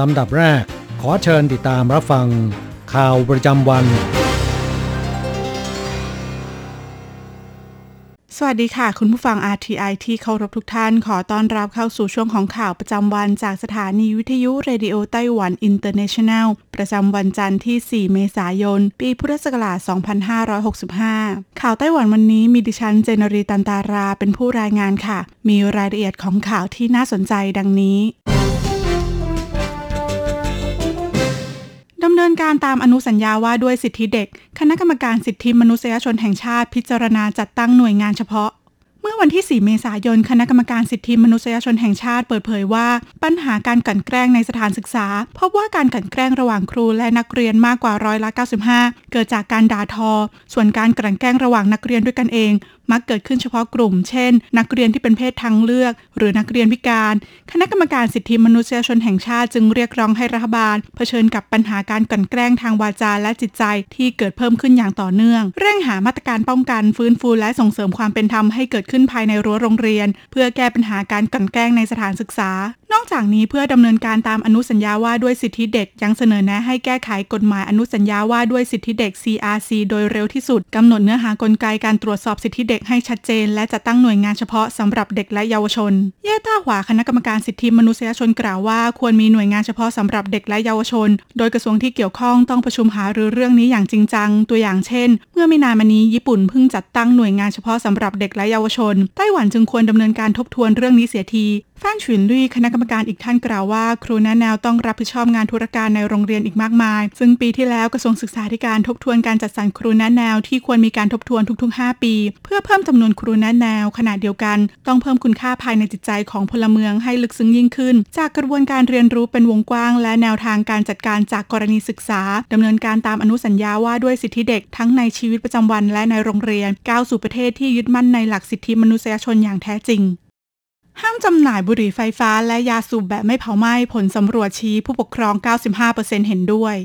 ลำดับแรก ขอเชิญติดตามรับฟัง ข่าวประจำวัน สวัสดีค่ะ คุณผู้ฟัง RTI ที่เคารพทุกท่าน ขอต้อนรับเข้าสู่ช่วงของข่าวประจำวันจากสถานีวิทยุเรดิโอไต้หวันอินเตอร์เนชันแนลประจำวันจันทร์ที่ 4 เมษายน ปีพุทธศักราช 2565 ข่าวไต้หวันวันนี้มีดิฉันเจนรีตันตาราเป็นผู้รายงานค่ะ มีรายละเอียดของข่าวที่น่าสนใจดังนี้ ดำเนินการตามอนุสัญญาว่าด้วยสิทธิเด็ก คณะกรรมการสิทธิมนุษยชนแห่งชาติพิจารณาจัดตั้งหน่วยงานเฉพาะ เมื่อวันที่ 4 เมษายน คณะกรรมการสิทธิมนุษยชนแห่งชาติเปิดเผยว่า ปัญหาการกลั่นแกล้งในสถานศึกษา พบว่าการกลั่นแกล้งระหว่างครูและนักเรียนมากกว่าร้อยละ 95 เกิดจากการด่าทอ ส่วนการกลั่นแกล้งระหว่างนักเรียนด้วยกันเอง มักเกิดขึ้นเฉพาะกลุ่ม เช่น นักเรียนที่เป็นเพศทางเลือก หรือนักเรียนพิการ คณะกรรมการสิทธิมนุษยชนแห่งชาติจึงเรียกร้องให้รัฐบาล เผชิญกับปัญหาการกลั่นแกล้งทางวาจาและจิตใจที่เกิดเพิ่มขึ้นอย่างต่อเนื่อง เร่งหามาตรการป้องกันฟื้นฟูและส่งเสริมความเป็นธรรมให้เกิดขึ้นภายในรั้วโรงเรียน เพื่อแก้ปัญหาการกลั่นแกล้งในสถานศึกษา นอกจากนี้เพื่อดำเนินการตามอนุสัญญาว่าด้วยสิทธิเด็กยังเสนอแนะให้แก้ไขกฎหมายอนุสัญญาว่าด้วยสิทธิเด็ก CRC โดยเร็วที่สุดกำหนดเนื้อหากลไกการตรวจสอบสิทธิเด็กให้ชัดเจน และจะตั้งหน่วยงานเฉพาะสำหรับเด็กและเยาวชน เย่ต้าหวาคณะกรรมการสิทธิมนุษยชนกล่าวว่า ควรมีหน่วยงานเฉพาะสำหรับเด็กและเยาวชน โดยกระทรวงที่เกี่ยวข้องต้องประชุมหารือเรื่องนี้อย่างจริงจัง ตัวอย่างเช่น เมื่อไม่นานมานี้ญี่ปุ่นเพิ่งจัดตั้งหน่วยงานเฉพาะสำหรับเด็กและเยาวชนไต้หวันจึงควรดำเนินการทบทวนเรื่องนี้เสียที ฟ้านฉุนลุยคณะกรรมการอีกท่านกล่าวว่า ครูแนะแนวต้องรับผิดชอบงานธุรการในโรงเรียนอีกมากมาย ซึ่งปีที่แล้วกระทรวงศึกษาธิการทบทวนการจัดสรรครูแนะแนวที่ควรมีการทบทวนทุก ๆ 5 ปี เพื่อเพิ่มจำนวนครูแนะแนวขณะเดียวกัน ต้องเพิ่มคุณค่าภายในจิตใจของพลเมืองให้ลึกซึ้งยิ่งขึ้น จากกระบวนการเรียนรู้เป็นวงกว้าง และแนวทางการจัดการจากกรณีศึกษาดำเนินการตามอนุสัญญาว่าด้วยสิทธิเด็กทั้งในชีวิตประจำวันและในโรงเรียนก้าวสู่ประเทศที่ยึดมั่นในหลักสิทธิมนุษยชนอย่างแท้จริง ห้ามจำหน่ายบุหรี่ไฟฟ้าและยาสูบแบบไม่เผาไหม้ผลสำรวจชี้ผู้ปกครอง 95%เห็นด้วย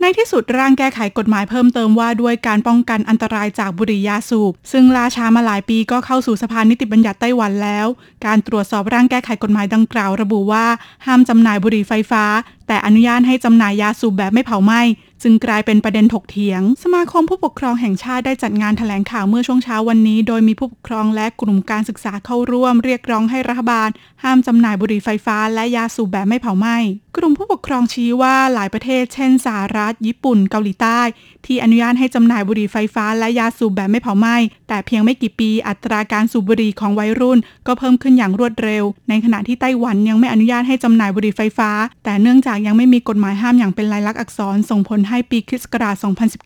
ในที่สุดร่างแก้ไขกฎหมายเพิ่มเติมว่าด้วยการป้องกันอันตรายจากบุหรี่ยาสูบ ซึ่งล่าช้ามาหลายปีก็เข้าสู่สภานิติบัญญัติไต้หวันแล้ว การตรวจสอบร่างแก้ไขกฎหมายดังกล่าว ระบุว่า ห้ามจำหน่ายบุหรี่ไฟฟ้า แต่อนุญาตให้จำหน่ายยาสูบแบบไม่เผาไหม้ จึงกลายเป็นประเด็นถกเถียง สมาคมผู้ปกครองแห่งชาติได้จัดงานแถลงข่าวเมื่อช่วงเช้าวันนี้ โดยมีผู้ปกครองและกลุ่มการศึกษาเข้าร่วม เรียกร้องให้รัฐบาล ห้ามจำหน่ายบุหรี่ไฟฟ้า และยาสูบแบบไม่เผาไหม้กลุ่มผู้ปกครองชี้ว่าหลายประเทศ เช่นสหรัฐ ญี่ปุ่น เกาหลีใต้ ที่อนุญาตให้จำหน่ายบุหรี่ไฟฟ้าและยาสูบแบบไม่เผาไหม้ แต่เพียงไม่กี่ปีอัตราการสูบบุหรี่ของวัยรุ่น ก็เพิ่มขึ้นอย่างรวดเร็ว ในขณะที่ไต้หวันยังไม่อนุญาตให้จำหน่ายบุหรี่ไฟฟ้า แต่เนื่องจากยังไม่มีกฎหมายห้ามอย่างเป็นลายลักษณ์อักษร ส่งผลให้ปีคริสต์ศักราช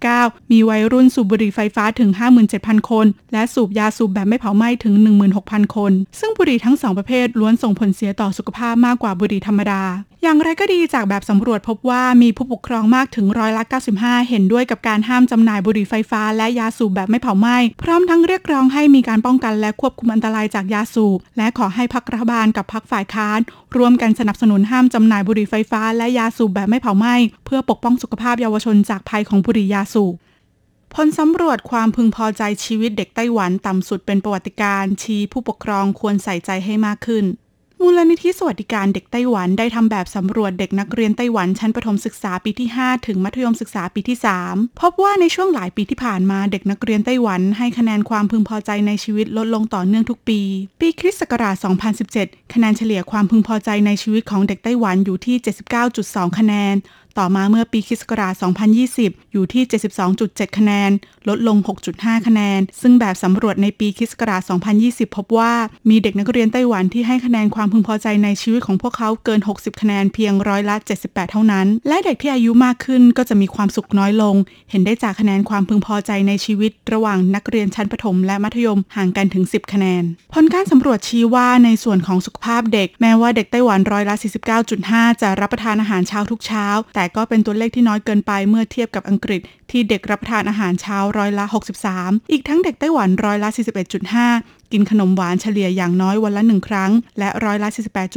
2019 มีวัยรุ่นสูบบุหรี่ไฟฟ้าถึง 57,000 คน และสูบยาสูบแบบไม่เผาไหม้ถึง 16,000 คน ซึ่งบุหรี่ทั้งสองประเภทล้วนส่งผลเสียต่อสุขภาพมากกว่าบุหรี่ธรรมดาอย่างไรก็ดีจากแบบสำรวจพบว่ามีผู้ปกครองมากถึงร้อยละ 95 เห็นด้วยกับการห้ามจำหน่ายบุหรี่ไฟฟ้าและยาสูบแบบไม่เผาไหม้พร้อมทั้งั้งเรียกร้องให้มีการป้องกันและควบคุมอันตรายจากยาสูบ และขอให้พักรัฐบาลกับพักฝ่ายค้าน ร่วมกันสนับสนุนห้ามจำหน่ายบุหรี่ไฟฟ้าและยาสูบแบบไม่เผาไหม้เพื่อปกป้องสุขภาพเยาวชนจากภัยของบุหรี่ยาสูบผลสำรวจความพึงพอใจชีวิตเด็กไต้หวันต่ำสุดเป็นประวัติการ ชี้ผู้ปกครองควรใส่ใจให้มากขึ้น มูลนิธิสวัสดิการเด็กไต้หวันได้ทำแบบสำรวจเด็กนักเรียนไต้หวันชั้นประถมศึกษาปีที่ 5 ถึงมัธยมศึกษาปีที่ 3 พบว่าในช่วงหลายปีที่ผ่านมาเด็กนักเรียนไต้หวันให้คะแนนความพึงพอใจในชีวิตลดลงต่อเนื่องทุกปี ปีคริสต์ศักราช 2017 คะแนนเฉลี่ยความพึงพอใจในชีวิตของเด็กไต้หวันอยู่ที่ 79.2 คะแนน ต่อมาเมื่อปีคศ2020 อยู่ที่ 72.7 คะแนน ลดลง 6.5 คะแนน ซึ่งแบบสำรวจในปีคศ2020 พบว่ามีเด็กนักเรียนไต้หวันที่ให้คะแนนความพึงพอใจในชีวิตของพวกเขาเกิน 60 คะแนนเพียงร้อยละ 78 เท่านั้น และเด็กที่อายุมากขึ้นก็จะมีความสุขน้อยลง เห็นได้จากคะแนนความพึงพอใจในชีวิต ระหว่างนักเรียนชั้นประถมและมัธยมห่างกันถึง 10 คะแนน ผลการสำรวจชี้ว่าในส่วนของสุขภาพเด็ก แม้ว่าเด็กไต้หวันร้อยละ 49.5 จะรับประทานอาหารเช้าทุกเช้า แต่แต่ก็เป็นตัวเลขที่น้อยเกินไปเมื่อเทียบกับอังกฤษ ที่เด็กรับประทานอาหารเช้าร้อยละ 63 อีกทั้งเด็กไต้หวันร้อยละ 41.5กินขนมหวานเฉลี่ยอย่างน้อยวันละหนึ่งครั้ง และร้อยละ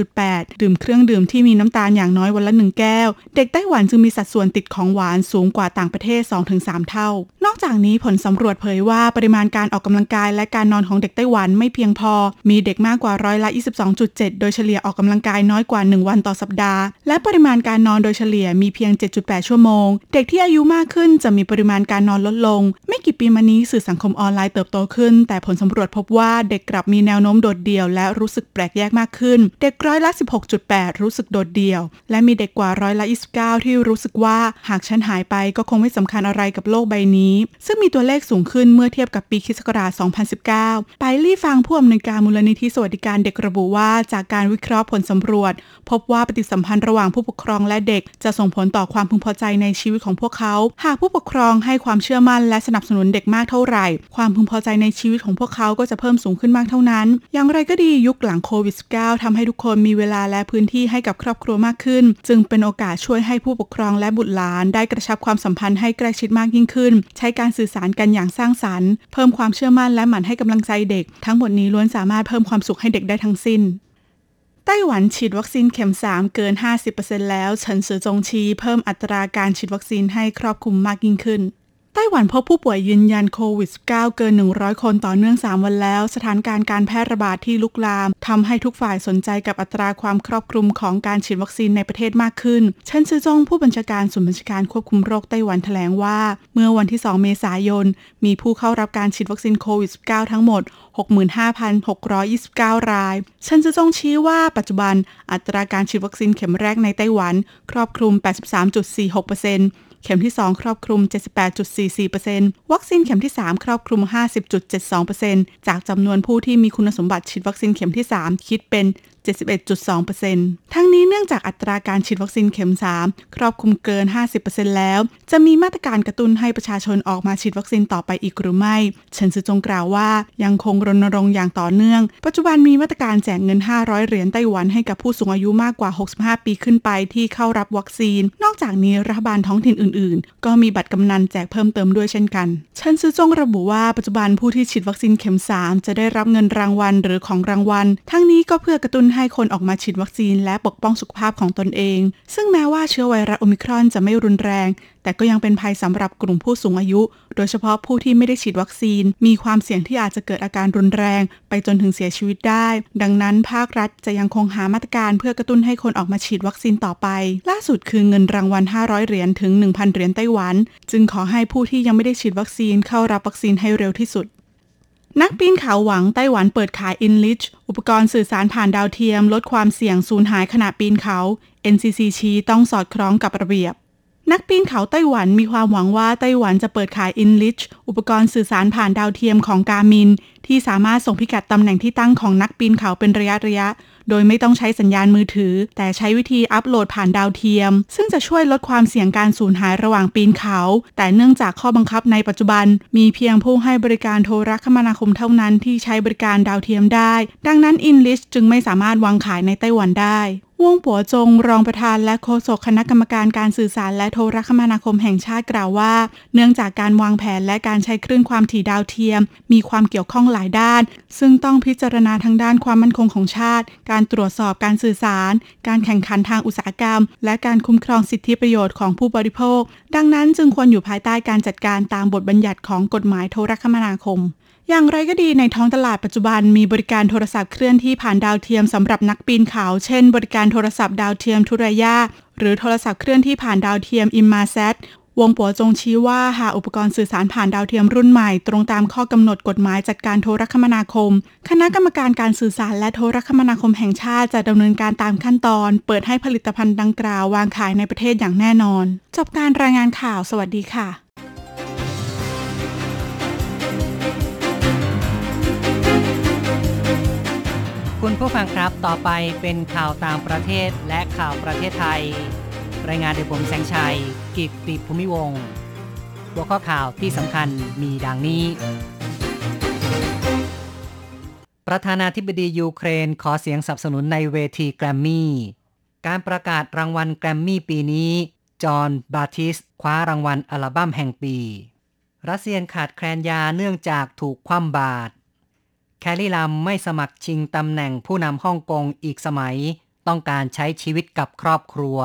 48.8 ดื่มเครื่องดื่มที่มีน้ำตาลอย่างน้อยวันละหนึ่งแก้ว เด็กไต้หวันจึงมีสัดส่วนติดของหวานสูงกว่าต่างประเทศ 2-3 เท่า นอกจากนี้ผลสำรวจเผยว่าปริมาณการออกกำลังกายและการนอนของเด็กไต้หวันไม่เพียงพอ มีเด็กมากกว่าร้อยละ 22.7 โดยเฉลี่ยออกกำลังกายน้อยกว่า 1 วันต่อสัปดาห์ และปริมาณการนอนโดยเฉลี่ยมีเพียง 7.8 ชั่วโมง เด็กที่อายุมากขึ้นจะมีปริมาณการนอนลดลง ไม่กี่ปีมานี้สื่อสังคมออนไลน์เติบโตขึ้น แต่ผลสำรวจพบว่าเด็กกลับมีแนวโน้มโดดเดี่ยว และรู้สึกแปลกแยกมากขึ้น เด็กร้อยละ 16.8 รู้สึกโดดเดี่ยว และมีเด็กกว่าร้อยละ 29 ที่รู้สึกว่าหากฉันหายไปก็คงไม่สำคัญอะไรกับโลกใบนี้ ซึ่งมีตัวเลขสูงขึ้นเมื่อเทียบกับปีคศ2019 ไปลี่ฟังผู้อำนวยการมูลนิธิสวัสดิการเด็กระบุว่าจากการวิเคราะห์ผลสำรวจ พบว่าปฏิสัมพันธ์ระหว่างผู้ปกครองและเด็ก จะส่งผลต่อความพึงพอใจในชีวิตของพวกเขา หากผู้ปกครองให้ความเชื่อมั่นและสนับสนุนเด็กมากเท่าไหร่ ความพึงพอใจในชีวิตของพวกเขาก็จะเพิ่มสูงขึ้นมากเท่านั้น อย่างไรก็ดียุคหลังโควิด -19 ทำให้ทุกคนมีเวลาและพื้นที่ให้กับครอบครัวมากขึ้น จึงเป็นโอกาสช่วยให้ผู้ปกครองและบุตรหลาน ได้กระชับความสัมพันธ์ให้ใกล้ชิดมากยิ่งขึ้น ใช้การสื่อสารกันอย่างสร้างสรรค์ เพิ่มความเชื่อมั่นและหมั่นให้กำลังใจเด็ก ทั้งหมดนี้ล้วนสามารถเพิ่มความสุขให้เด็กได้ทั้งสิ้นไต้หวันฉีดวัคซีนเข็ม 3 เกิน 50%แล้วเฉินซือจงชีเพิ่มอัตราการฉีดวัคซีนให้ครอบคลุมมากยิ่งขึ้น ไต้หวันพบผู้ป่วยยืนยันโควิด -19 เกิน 100 คนต่อเนื่อง 3 วันแล้ว สถานการณ์การแพร่ระบาดที่ลุกลามทำให้ทุกฝ่ายสนใจกับอัตราความครอบคลุมของการฉีดวัคซีนในประเทศมากขึ้นเฉินซือจงผู้บัญชาการศูนย์บัญชาการควบคุมโรคไต้หวันแถลงว่า เมื่อวันที่ 2 เมษายน มีผู้เข้ารับการฉีดวัคซีนโควิด -19 ทั้งหมด 65,629 รายเฉินจือจงชี้ว่าปัจจุบันอัตราการฉีดวัคซีนเข็มแรกในไต้หวัน ครอบคลุม 83.46%เข็มที่ 2 ครอบคลุม 78.44%วัคซีนเข็มที่ 3 ครอบคลุม 50.72%จากจำนวนผู้ที่มีคุณสมบัติฉีดวัคซีนเข็มที่ 3 คิดเป็น 71.2%ทั้งนี้เนื่องจากอัตราการฉีดวัคซีนเข็ม 3 ครอบคลุมเกิน 50%แล้ว จะมีมาตรการกระตุ้นให้ประชาชนออกมาฉีดวัคซีนต่อไปอีกหรือไม่เฉินซือจงกล่าวว่ายังคงรณรงค์อย่างต่อเนื่อง ปัจจุบันมีมาตรการแจกเงิน 500 เหรียญไต้หวันให้กับผู้สูงอายุมากกว่า 65 ปีขึ้นไปที่เข้ารับวัคซีน นอกจากนี้รัฐบาลท้องถิ่นอื่น ๆ ก็มีบัตรกำนันแจกเพิ่มเติมด้วยเช่นกันเฉินซือจงระบุว่าปัจจุบันผู้ที่ฉีดวัคซีนเข็ม 3 จะได้รับเงินรางวัลหรือของรางวัล ทั้งนี้ก็เพื่อกระตุ้นใให้คนออกมาฉีดวัคซีนและปกป้องสุขภาพของตนเอง ซึ่งแม้ว่าเชื้อไวรัสโอมิครอนจะไม่รุนแรง แต่ก็ยังเป็นภัยสำหรับกลุ่มผู้สูงอายุ โดยเฉพาะผู้ที่ไม่ได้ฉีดวัคซีน มีความเสี่ยงที่อาจจะเกิดอาการรุนแรง ไปจนถึงเสียชีวิตได้ ดังนั้นภาครัฐจะยังคงหามาตรการเพื่อกระตุ้นให้คนออกมาฉีดวัคซีนต่อไป ล่าสุดคือเงินรางวัล 500 เหรียญถึง 1,000 เหรียญไต้หวัน จึงขอให้ผู้ที่ยังไม่ได้ฉีดวัคซีนเข้ารับวัคซีนให้เร็วที่สุด นักปีนเขาหวังไต้หวันเปิดขาย InLich อุปกรณ์สื่อสารผ่านดาวเทียม ลดความเสี่ยงสูญหายขณะปีนเขา NCC ชี้ต้องสอดคล้องกับระเบียบ นักปีนเขาไต้หวันมีความหวังว่าไต้หวันจะเปิดขาย InLich อุปกรณ์สื่อสารผ่านดาวเทียมของกามิน ที่สามารถส่งพิกัดตำแหน่งที่ตั้งของนักปีนเขาเป็นระยะระยะ โดยไม่ต้องใช้สัญญาณมือถือ แต่ใช้วิธีอัปโหลดผ่านดาวเทียม ซึ่งจะช่วยลดความเสี่ยงการสูญหายระหว่างปีนเขา แต่เนื่องจากข้อบังคับในปัจจุบัน มีเพียงผู้ให้บริการโทรคมนาคมเท่านั้นที่ใช้บริการดาวเทียมได้ ดังนั้น InLich จึงไม่สามารถวางขายในไต้หวันได้ วงปัวจงรองประธานและโฆษกคณะกรรมการการสื่อสารและโทรคมนาคมแห่งชาติกล่าวว่า เนื่องจากการวางแผนและการใช้คลื่นความถี่ดาวเทียม มีความเกี่ยวข้องหลายด้าน ซึ่งต้องพิจารณาทั้งด้านความมั่นคงของชาติ การตรวจสอบการสื่อสาร การแข่งขันทางอุตสาหกรรม และการคุ้มครองสิทธิประโยชน์ของผู้บริโภค ดังนั้นจึงควรอยู่ภายใต้การจัดการตามบทบัญญัติของกฎหมายโทรคมนาคม อย่างไรก็ดีในท้องตลาดปัจจุบันมีบริการโทรศัพท์เคลื่อนที่ผ่านดาวเทียมสำหรับนักปีนเขา เช่น บริการโทรศัพท์ดาวเทียมทุรายาหรือโทรศัพท์เคลื่อนที่ผ่านดาวเทียมอิมมาแซตวงปัวจงชี้ว่าหากอุปกรณ์สื่อสารผ่านดาวเทียมรุ่นใหม่ ตรงตามข้อกำหนดกฎหมายจัดการโทรคมนาคม คณะกรรมการการสื่อสารและโทรคมนาคมแห่งชาติจะดำเนินการตามขั้นตอน เปิดให้ผลิตภัณฑ์ดังกล่าววางขายในประเทศอย่างแน่นอน จบการรายงานข่าว สวัสดีค่ะ ผู้ฟังครับต่อไปเป็นข่าวต่างประเทศและข่าวประเทศไทย รายงานโดยผมแสงชัย กิตติภูมิวงศ์หัวข้อข่าวที่สำคัญมีดังนี้ ประธานาธิบดียูเครนขอเสียงสนับสนุนในเวทีแกรมมี่ การประกาศรางวัลแกรมมี่ปีนี้ จอห์นบาติสคว้ารางวัลอัลบั้มแห่งปี รัสเซียขาดแคลนยาเนื่องจากถูกคว่ำบาตร แคลรี่ลัมไม่สมัครชิงตำแหน่งผู้นำฮ่องกงอีกสมัย ต้องการใช้ชีวิตกับครอบครัว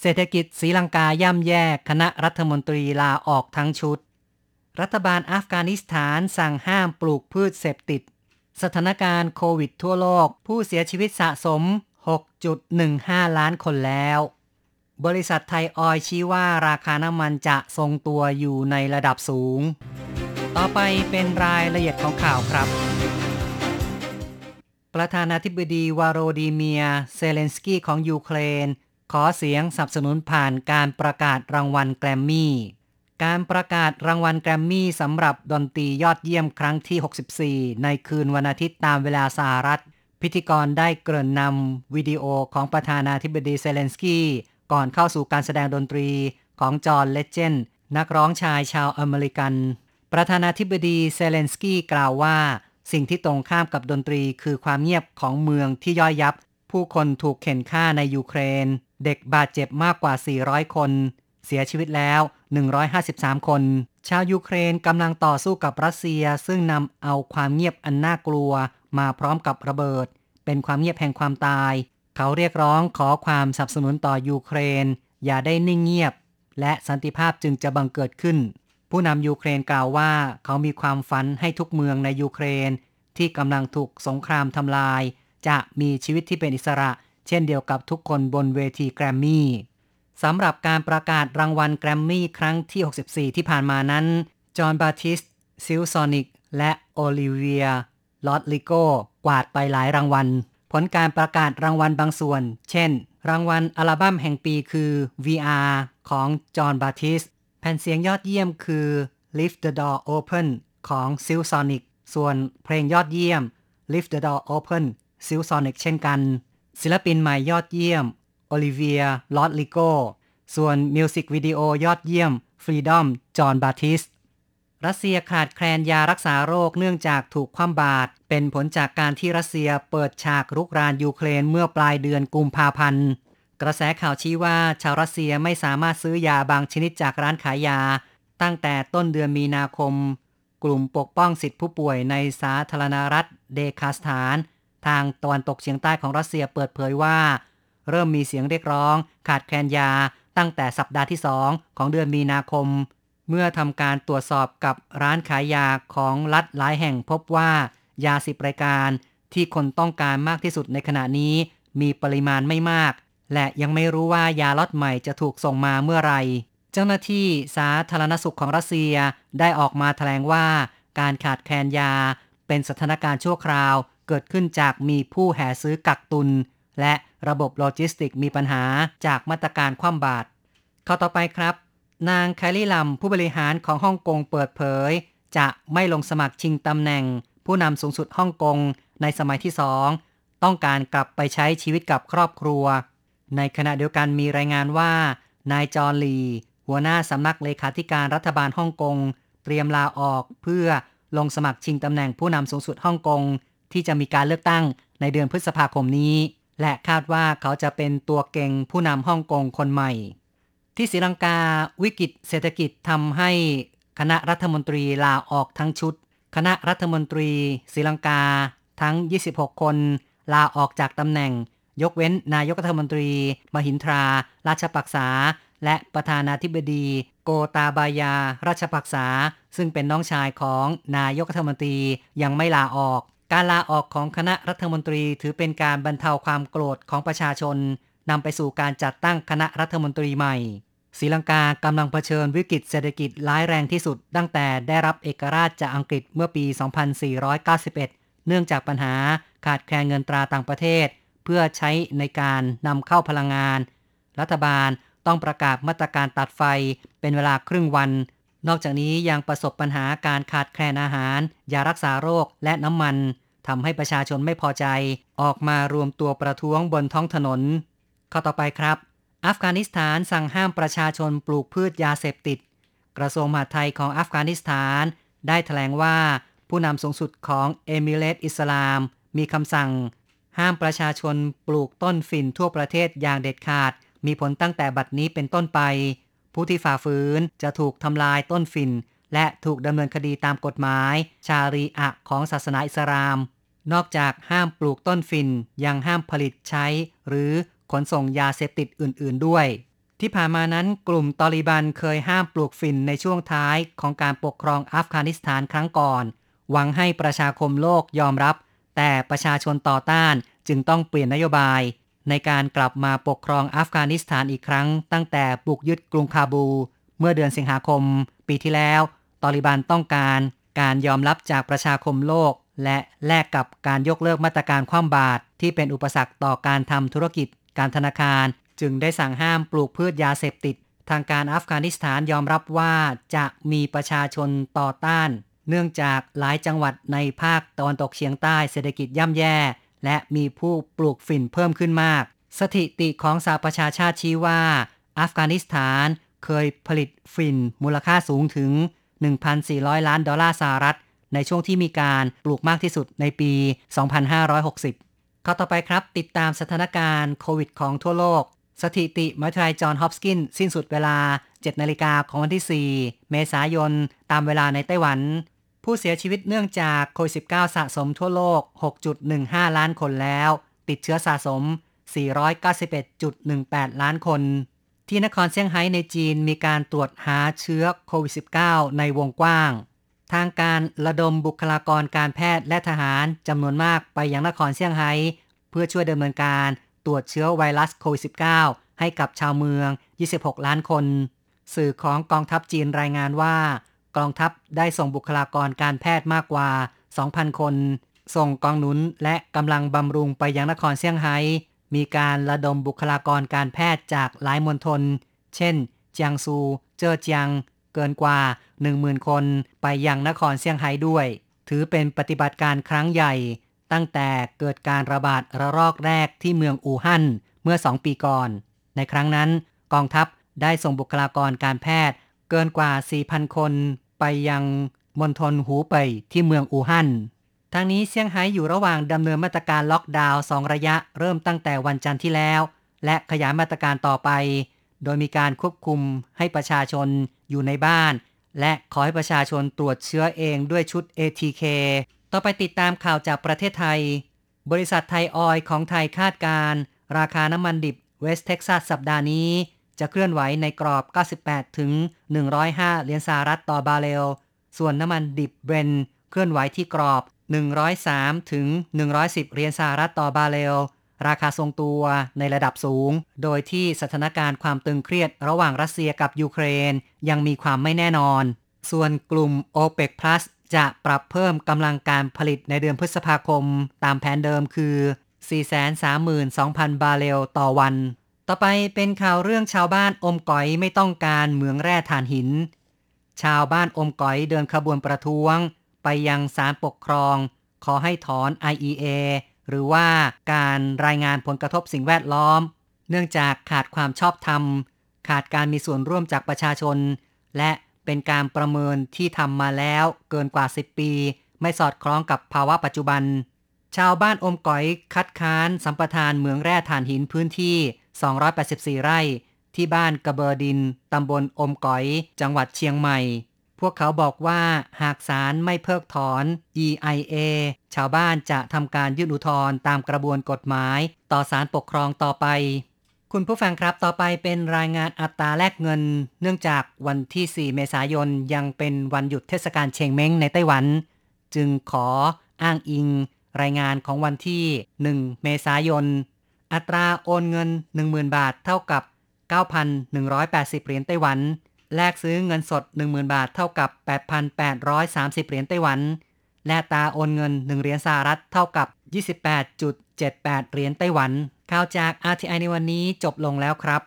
เศรษฐกิจศรีลังกาย่ำแย่คณะรัฐมนตรีลาออกทั้งชุด รัฐบาลอัฟกานิสถานสั่งห้ามปลูกพืชเสพติด สถานการณ์โควิดทั่วโลก ผู้เสียชีวิตสะสม 6.15 ล้านคนแล้ว บริษัทไทยออยชี้ว่าราคาน้ำมันจะทรงตัวอยู่ในระดับสูง ต่อไปเป็นรายละเอียดของข่าวครับ ประธานาธิบดีโวโลดีเมียร์ เซเลนสกี้ของยูเครน ขอเสียงสนับสนุนผ่านการประกาศรางวัลแกรมมี่ การประกาศรางวัลแกรมมี่สำหรับดนตรียอดเยี่ยมครั้งที่ 64 ในคืนวันอาทิตย์ตามเวลาสหรัฐ พิธีกรได้เกริ่นนำวิดีโอของประธานาธิบดีเซเลนสกี้ก่อนเข้าสู่การแสดงดนตรีของจอห์นเลเจนด์นักร้องชายชาวอเมริกัน ประธานาธิบดีเซเลนสกี้กล่าวว่า สิ่งที่ตรงข้ามกับดนตรีคือความเงียบของเมืองที่ย่อยยับ ผู้คนถูกเข่นฆ่าในยูเครน เด็กบาดเจ็บมากกว่า 400 คน เสียชีวิตแล้ว 153 คน ชาวยูเครนกำลังต่อสู้กับรัสเซีย ซึ่งนำเอาความเงียบอันน่ากลัว มาพร้อมกับระเบิด เป็นความเงียบแห่งความตาย เขาเรียกร้องขอความสนับสนุนต่อยูเครน อย่าได้นิ่งเงียบ และสันติภาพจึงจะบังเกิดขึ้น ผู้นำยูเครนกล่าวว่าเขามีความฝันให้ทุกเมืองในยูเครน ที่กำลังถูกสงครามทำลาย จะมีชีวิตที่เป็นอิสระ เช่นเดียวกับทุกคนบนเวทีแกรมมี่สำหรับการประกาศรางวัลแกรมมี่ครั้งที่ 64 ที่ผ่านมานั้น จอห์นบาติสซิลซอนิก และโอลิเวียลอตลิโกกวาดไปหลายรางวัล ผลการประกาศรางวัลบางส่วน เช่น รางวัลอัลบั้มแห่งปีคือ VR ของจอห์นบาติส แผ่นเสียงยอดเยี่ยมคือ Lift the Door Open ของ Silk Sonic ส่วนเพลงยอดเยี่ยม Lift the Door Open Silk Sonic เช่นกัน ศิลปินใหม่ยอดเยี่ยม Olivia Rodrigo ส่วนมิวสิกวิดีโอยอดเยี่ยม Freedom จอห์นบาติสรัสเซียขาดแคลนยารักษาโรคเนื่องจากถูกคว่ำบาตรเป็นผลจากการที่รัสเซียเปิดฉากรุกรานยูเครนเมื่อปลายเดือนกุมภาพันธ์ กระแสข่าวชี้ว่าชาวรัสเซียไม่สามารถซื้อยาบางชนิดจากร้านขายยา ตั้งแต่ต้นเดือนมีนาคม กลุ่มปกป้องสิทธิผู้ป่วยในสาธารณรัฐเดคาสถาน ทางตะวันตกเฉียงใต้ของรัสเซียเปิดเผยว่า เริ่มมีเสียงเรียกร้อง ขาดแคลนยาตั้งแต่สัปดาห์ที่2ของเดือนมีนาคม เมื่อทำการตรวจสอบกับร้านขายยาของรัฐหลายแห่งพบว่ายาสิบรายการที่คนต้องการมากที่สุดในขณะนี้มีปริมาณไม่มาก และยังไม่รู้ว่ายาล็อตใหม่จะถูกส่งมาเมื่อไร เจ้าหน้าที่สาธารณสุขของรัสเซียได้ออกมาแถลงว่า การขาดแคลนยาเป็นสถานการณ์ชั่วคราว เกิดขึ้นจากมีผู้แห่ซื้อกักตุน และระบบโลจิสติกมีปัญหาจากมาตรการคว่ำบาตรข่าวต่อไปครับ นางแคร์รี่ลัมผู้บริหารของฮ่องกงเปิดเผย จะไม่ลงสมัครชิงตำแหน่ง ผู้นำสูงสุดฮ่องกงในสมัยที่สองต้องการกลับไปใช้ชีวิตกับครอบครัว ในขณะเดียวกันมีรายงานว่า นายจอห์น ลี หัวหน้าสำนักเลขาธิการรัฐบาลฮ่องกง เตรียมลาออกเพื่อลงสมัครชิงตำแหน่งผู้นำสูงสุดฮ่องกง ที่จะมีการเลือกตั้งในเดือนพฤษภาคมนี้ และคาดว่าเขาจะเป็นตัวเก่งผู้นำฮ่องกงคนใหม่ ที่ศรีลังกาวิกฤตเศรษฐกิจทำให้คณะรัฐมนตรีลาออกทั้งชุด คณะรัฐมนตรีศรีลังกาทั้ง 26 คน ลาออกจากตำแหน่ง ยกเว้นนายกรัฐมนตรี มหินทรา ราชปักษา และประธานาธิบดี โกตาบายา ราชปักษา ซึ่งเป็นน้องชายของนายกรัฐมนตรียังไม่ลาออก การลาออกของคณะรัฐมนตรีถือเป็นการบรรเทาความโกรธของประชาชนนำไปสู่การจัดตั้งคณะรัฐมนตรีใหม่ศรีลังกากำลังเผชิญวิกฤตเศรษฐกิจร้ายแรงที่สุด ตั้งแต่ได้รับเอกราชจากอังกฤษเมื่อปี 2491 เนื่องจากปัญหาขาดแคลนเงินตราต่างประเทศ เพื่อใช้ในการนำเข้าพลังงาน รัฐบาลต้องประกาศมาตรการตัดไฟเป็นเวลาครึ่งวัน นอกจากนี้ยังประสบปัญหาการขาดแคลนอาหาร ยารักษาโรคและน้ำมันทำให้ประชาชนไม่พอใจ ออกมารวมตัวประท้วงบนท้องถนน ข้อต่อไปครับ อัฟกานิสถานสั่งห้ามประชาชนปลูกพืชยาเสพติด กระทรวงมหาดไทยของอัฟกานิสถาน ได้ถแถลงว่าผู้นำสูงสุดของเอมิเรตอิสลาม มีคำสั่ง ห้ามประชาชนปลูกต้นฝิ่นทั่วประเทศอย่างเด็ดขาด มีผลตั้งแต่บัดนี้เป็นต้นไป ผู้ที่ฝ่าฝืนจะถูกทำลายต้นฝิ่น และถูกดำเนินคดีตามกฎหมาย ชารีอะของศาสนาอิสลาม นอกจากห้ามปลูกต้นฝิ่นยังห้ามผลิตใช้ หรือขนส่งยาเสพติดอื่น ๆ ด้วย ที่ผ่านมานั้นกลุ่มตอริบันเคยห้ามปลูกฝิ่นในช่วงท้ายของการปกครองอัฟกานิสถานครั้งก่อน หวังให้ประชาคมโลกยอมรับ แต่ประชาชนต่อต้านจึงต้องเปลี่ยนนโยบาย ในการกลับมาปกครองอัฟกานิสถานอีกครั้ง ตั้งแต่บุกยึดกรุงคาบู เมื่อเดือนสิงหาคม ปีที่แล้ว ตอริบันต้องการการยอมรับจากประชาคมโลก และแลกกับการยกเลิกมาตรการคว่ำบาตรที่เป็นอุปสรรคต่อการทำธุรกิจ การธนาคาร จึงได้สั่งห้ามปลูกพืชยาเสพติด ทางการอัฟกานิสถานยอมรับว่าจะมีประชาชนต่อต้าน เนื่องจากหลายจังหวัดในภาคตะวันตกเฉียงใต้เศรษฐกิจย่ำแย่ และมีผู้ปลูกฝิ่นเพิ่มขึ้นมาก สถิติของสหประชาชาติชี้ว่า อัฟกานิสถานเคยผลิตฝิ่นมูลค่าสูงถึง 1,400 ล้านดอลลาร์สหรัฐ ในช่วงที่มีการปลูกมากที่สุดในปี 2560 ข้อต่อไปครับ ติดตามสถานการณ์โควิดของทั่วโลก สถิติมหาวิทยาลัยจอห์นฮอปกินสิ้นสุดเวลา 7 นาฬิกาของวันที่ 4 เมษายน ตามเวลาในไต้หวัน ผู้เสียชีวิตเนื่องจากโควิด -19 สะสมทั่วโลก 6.15 ล้านคนแล้ว ติดเชื้อสะสม 491.18 ล้านคน ที่นครเซี่ยงไฮ้ในจีนมีการตรวจหาเชื้อโควิด -19 ในวงกว้าง ทางการระดมบุคลากรการแพทย์และทหารจำนวนมากไปยังนครเซี่ยงไฮ้เพื่อช่วยดำเนินการ ตรวจเชื้อไวรัสโควิด -19 ให้กับชาวเมือง 26 ล้านคน สื่อของกองทัพจีนรายงานว่า กองทัพได้ส่งบุคลากรการแพทย์มากกว่า 2,000 คน ส่งกองหนุนและกำลังบำรุงไปยังนครเซี่ยงไฮ้มีการระดมบุคลากรการแพทย์จากหลายมณฑล เช่น เจียงซู เจ้อเจียง เกินกว่า 10,000 คนไปยังนครเซี่ยงไฮ้ด้วย ถือเป็นปฏิบัติการครั้งใหญ่ ตั้งแต่เกิดการระบาดระลอกแรกที่เมืองอู่ฮั่นเมื่อ 2 ปีก่อน ในครั้งนั้นกองทัพได้ส่งบุคลากรการแพทย์ เกินกว่า 4,000 คนไปยังมณฑลหูเป่ยที่เมืองอู่ฮั่นทางนี้เซี่ยงไฮ้อยู่ระหว่างดำเนินมาตรการล็อกดาวน์2ระยะเริ่มตั้งแต่วันจันทร์ที่แล้ว และขยายมาตรการต่อไป โดยมีการควบคุมให้ประชาชนอยู่ในบ้าน และขอให้ประชาชนตรวจเชื้อเองด้วยชุด ATK ต่อไปติดตามข่าวจากประเทศไทย บริษัทไทยออยล์ของไทยคาดการ ราคาน้ำมันดิบเวสเท็กซัสสัปดาห์นี้ จะเคลื่อนไหวในกรอบ 98 ถึง 105 เหรียญสหรัฐต่อบาร์เรล ส่วนน้ำมันดิบเบรนเคลื่อนไหวที่กรอบ 103 ถึง 110 เหรียญสหรัฐต่อบาร์เรล ราคาทรงตัวในระดับสูง โดยที่สถานการณ์ความตึงเครียดระหว่างรัสเซียกับยูเครนยังมีความไม่แน่นอน ส่วนกลุ่ม OPEC Plus จะปรับเพิ่มกำลังการผลิตในเดือนพฤษภาคม ตามแผนเดิมคือ 432,000 บาร์เรลต่อวัน ต่อไปเป็นข่าวเรื่องชาวบ้านอมก๋อยไม่ต้องการเหมืองแร่ถ่านหิน ชาวบ้านอมก๋อยเดินขบวนประท้วง ไปยังศาลปกครอง ขอให้ถอน IEA หรือว่าการรายงานผลกระทบสิ่งแวดล้อม เนื่องจากขาดความชอบธรรม ขาดการมีส่วนร่วมจากประชาชน และ เป็นการประเมินที่ทำมาแล้วเกินกว่า 10 ปี ไม่สอดคล้องกับภาวะปัจจุบัน ชาวบ้านอมก๋อยคัดค้านสัมปทานเหมืองแร่ถ่านหินพื้นที่ 284 ไร่ ที่บ้านกระเบอดินตำบลอมก๋อย จังหวัดเชียงใหม่ พวกเขาบอกว่าหากศาลไม่เพิกถอน EIA ชาวบ้านจะทำการยื่นอุทธรณ์ตามกระบวนกฎหมาย ต่อศาลปกครองต่อไป คุณผู้ฟังครับต่อไปเป็นรายงานอัตราแลกเงิน เนื่องจากวันที่ 4 เมษายนยังเป็นวันหยุดเทศกาลเชงเม้งในไต้หวัน จึงขออ้างอิง รายงานของวันที่ 1 เมษายน อัตราโอนเงิน 10,000 บาทเท่ากับ 9,180 เหรียญไต้หวัน แลกซื้อเงินสด 10,000 บาทเท่ากับ 8,830 เหรียญไต้หวัน และตาโอนเงิน 1 เหรียญสหรัฐเท่ากับ 28.78 เหรียญไต้หวัน ข่าวจาก RTI ในวันนี้จบลงแล้วครับ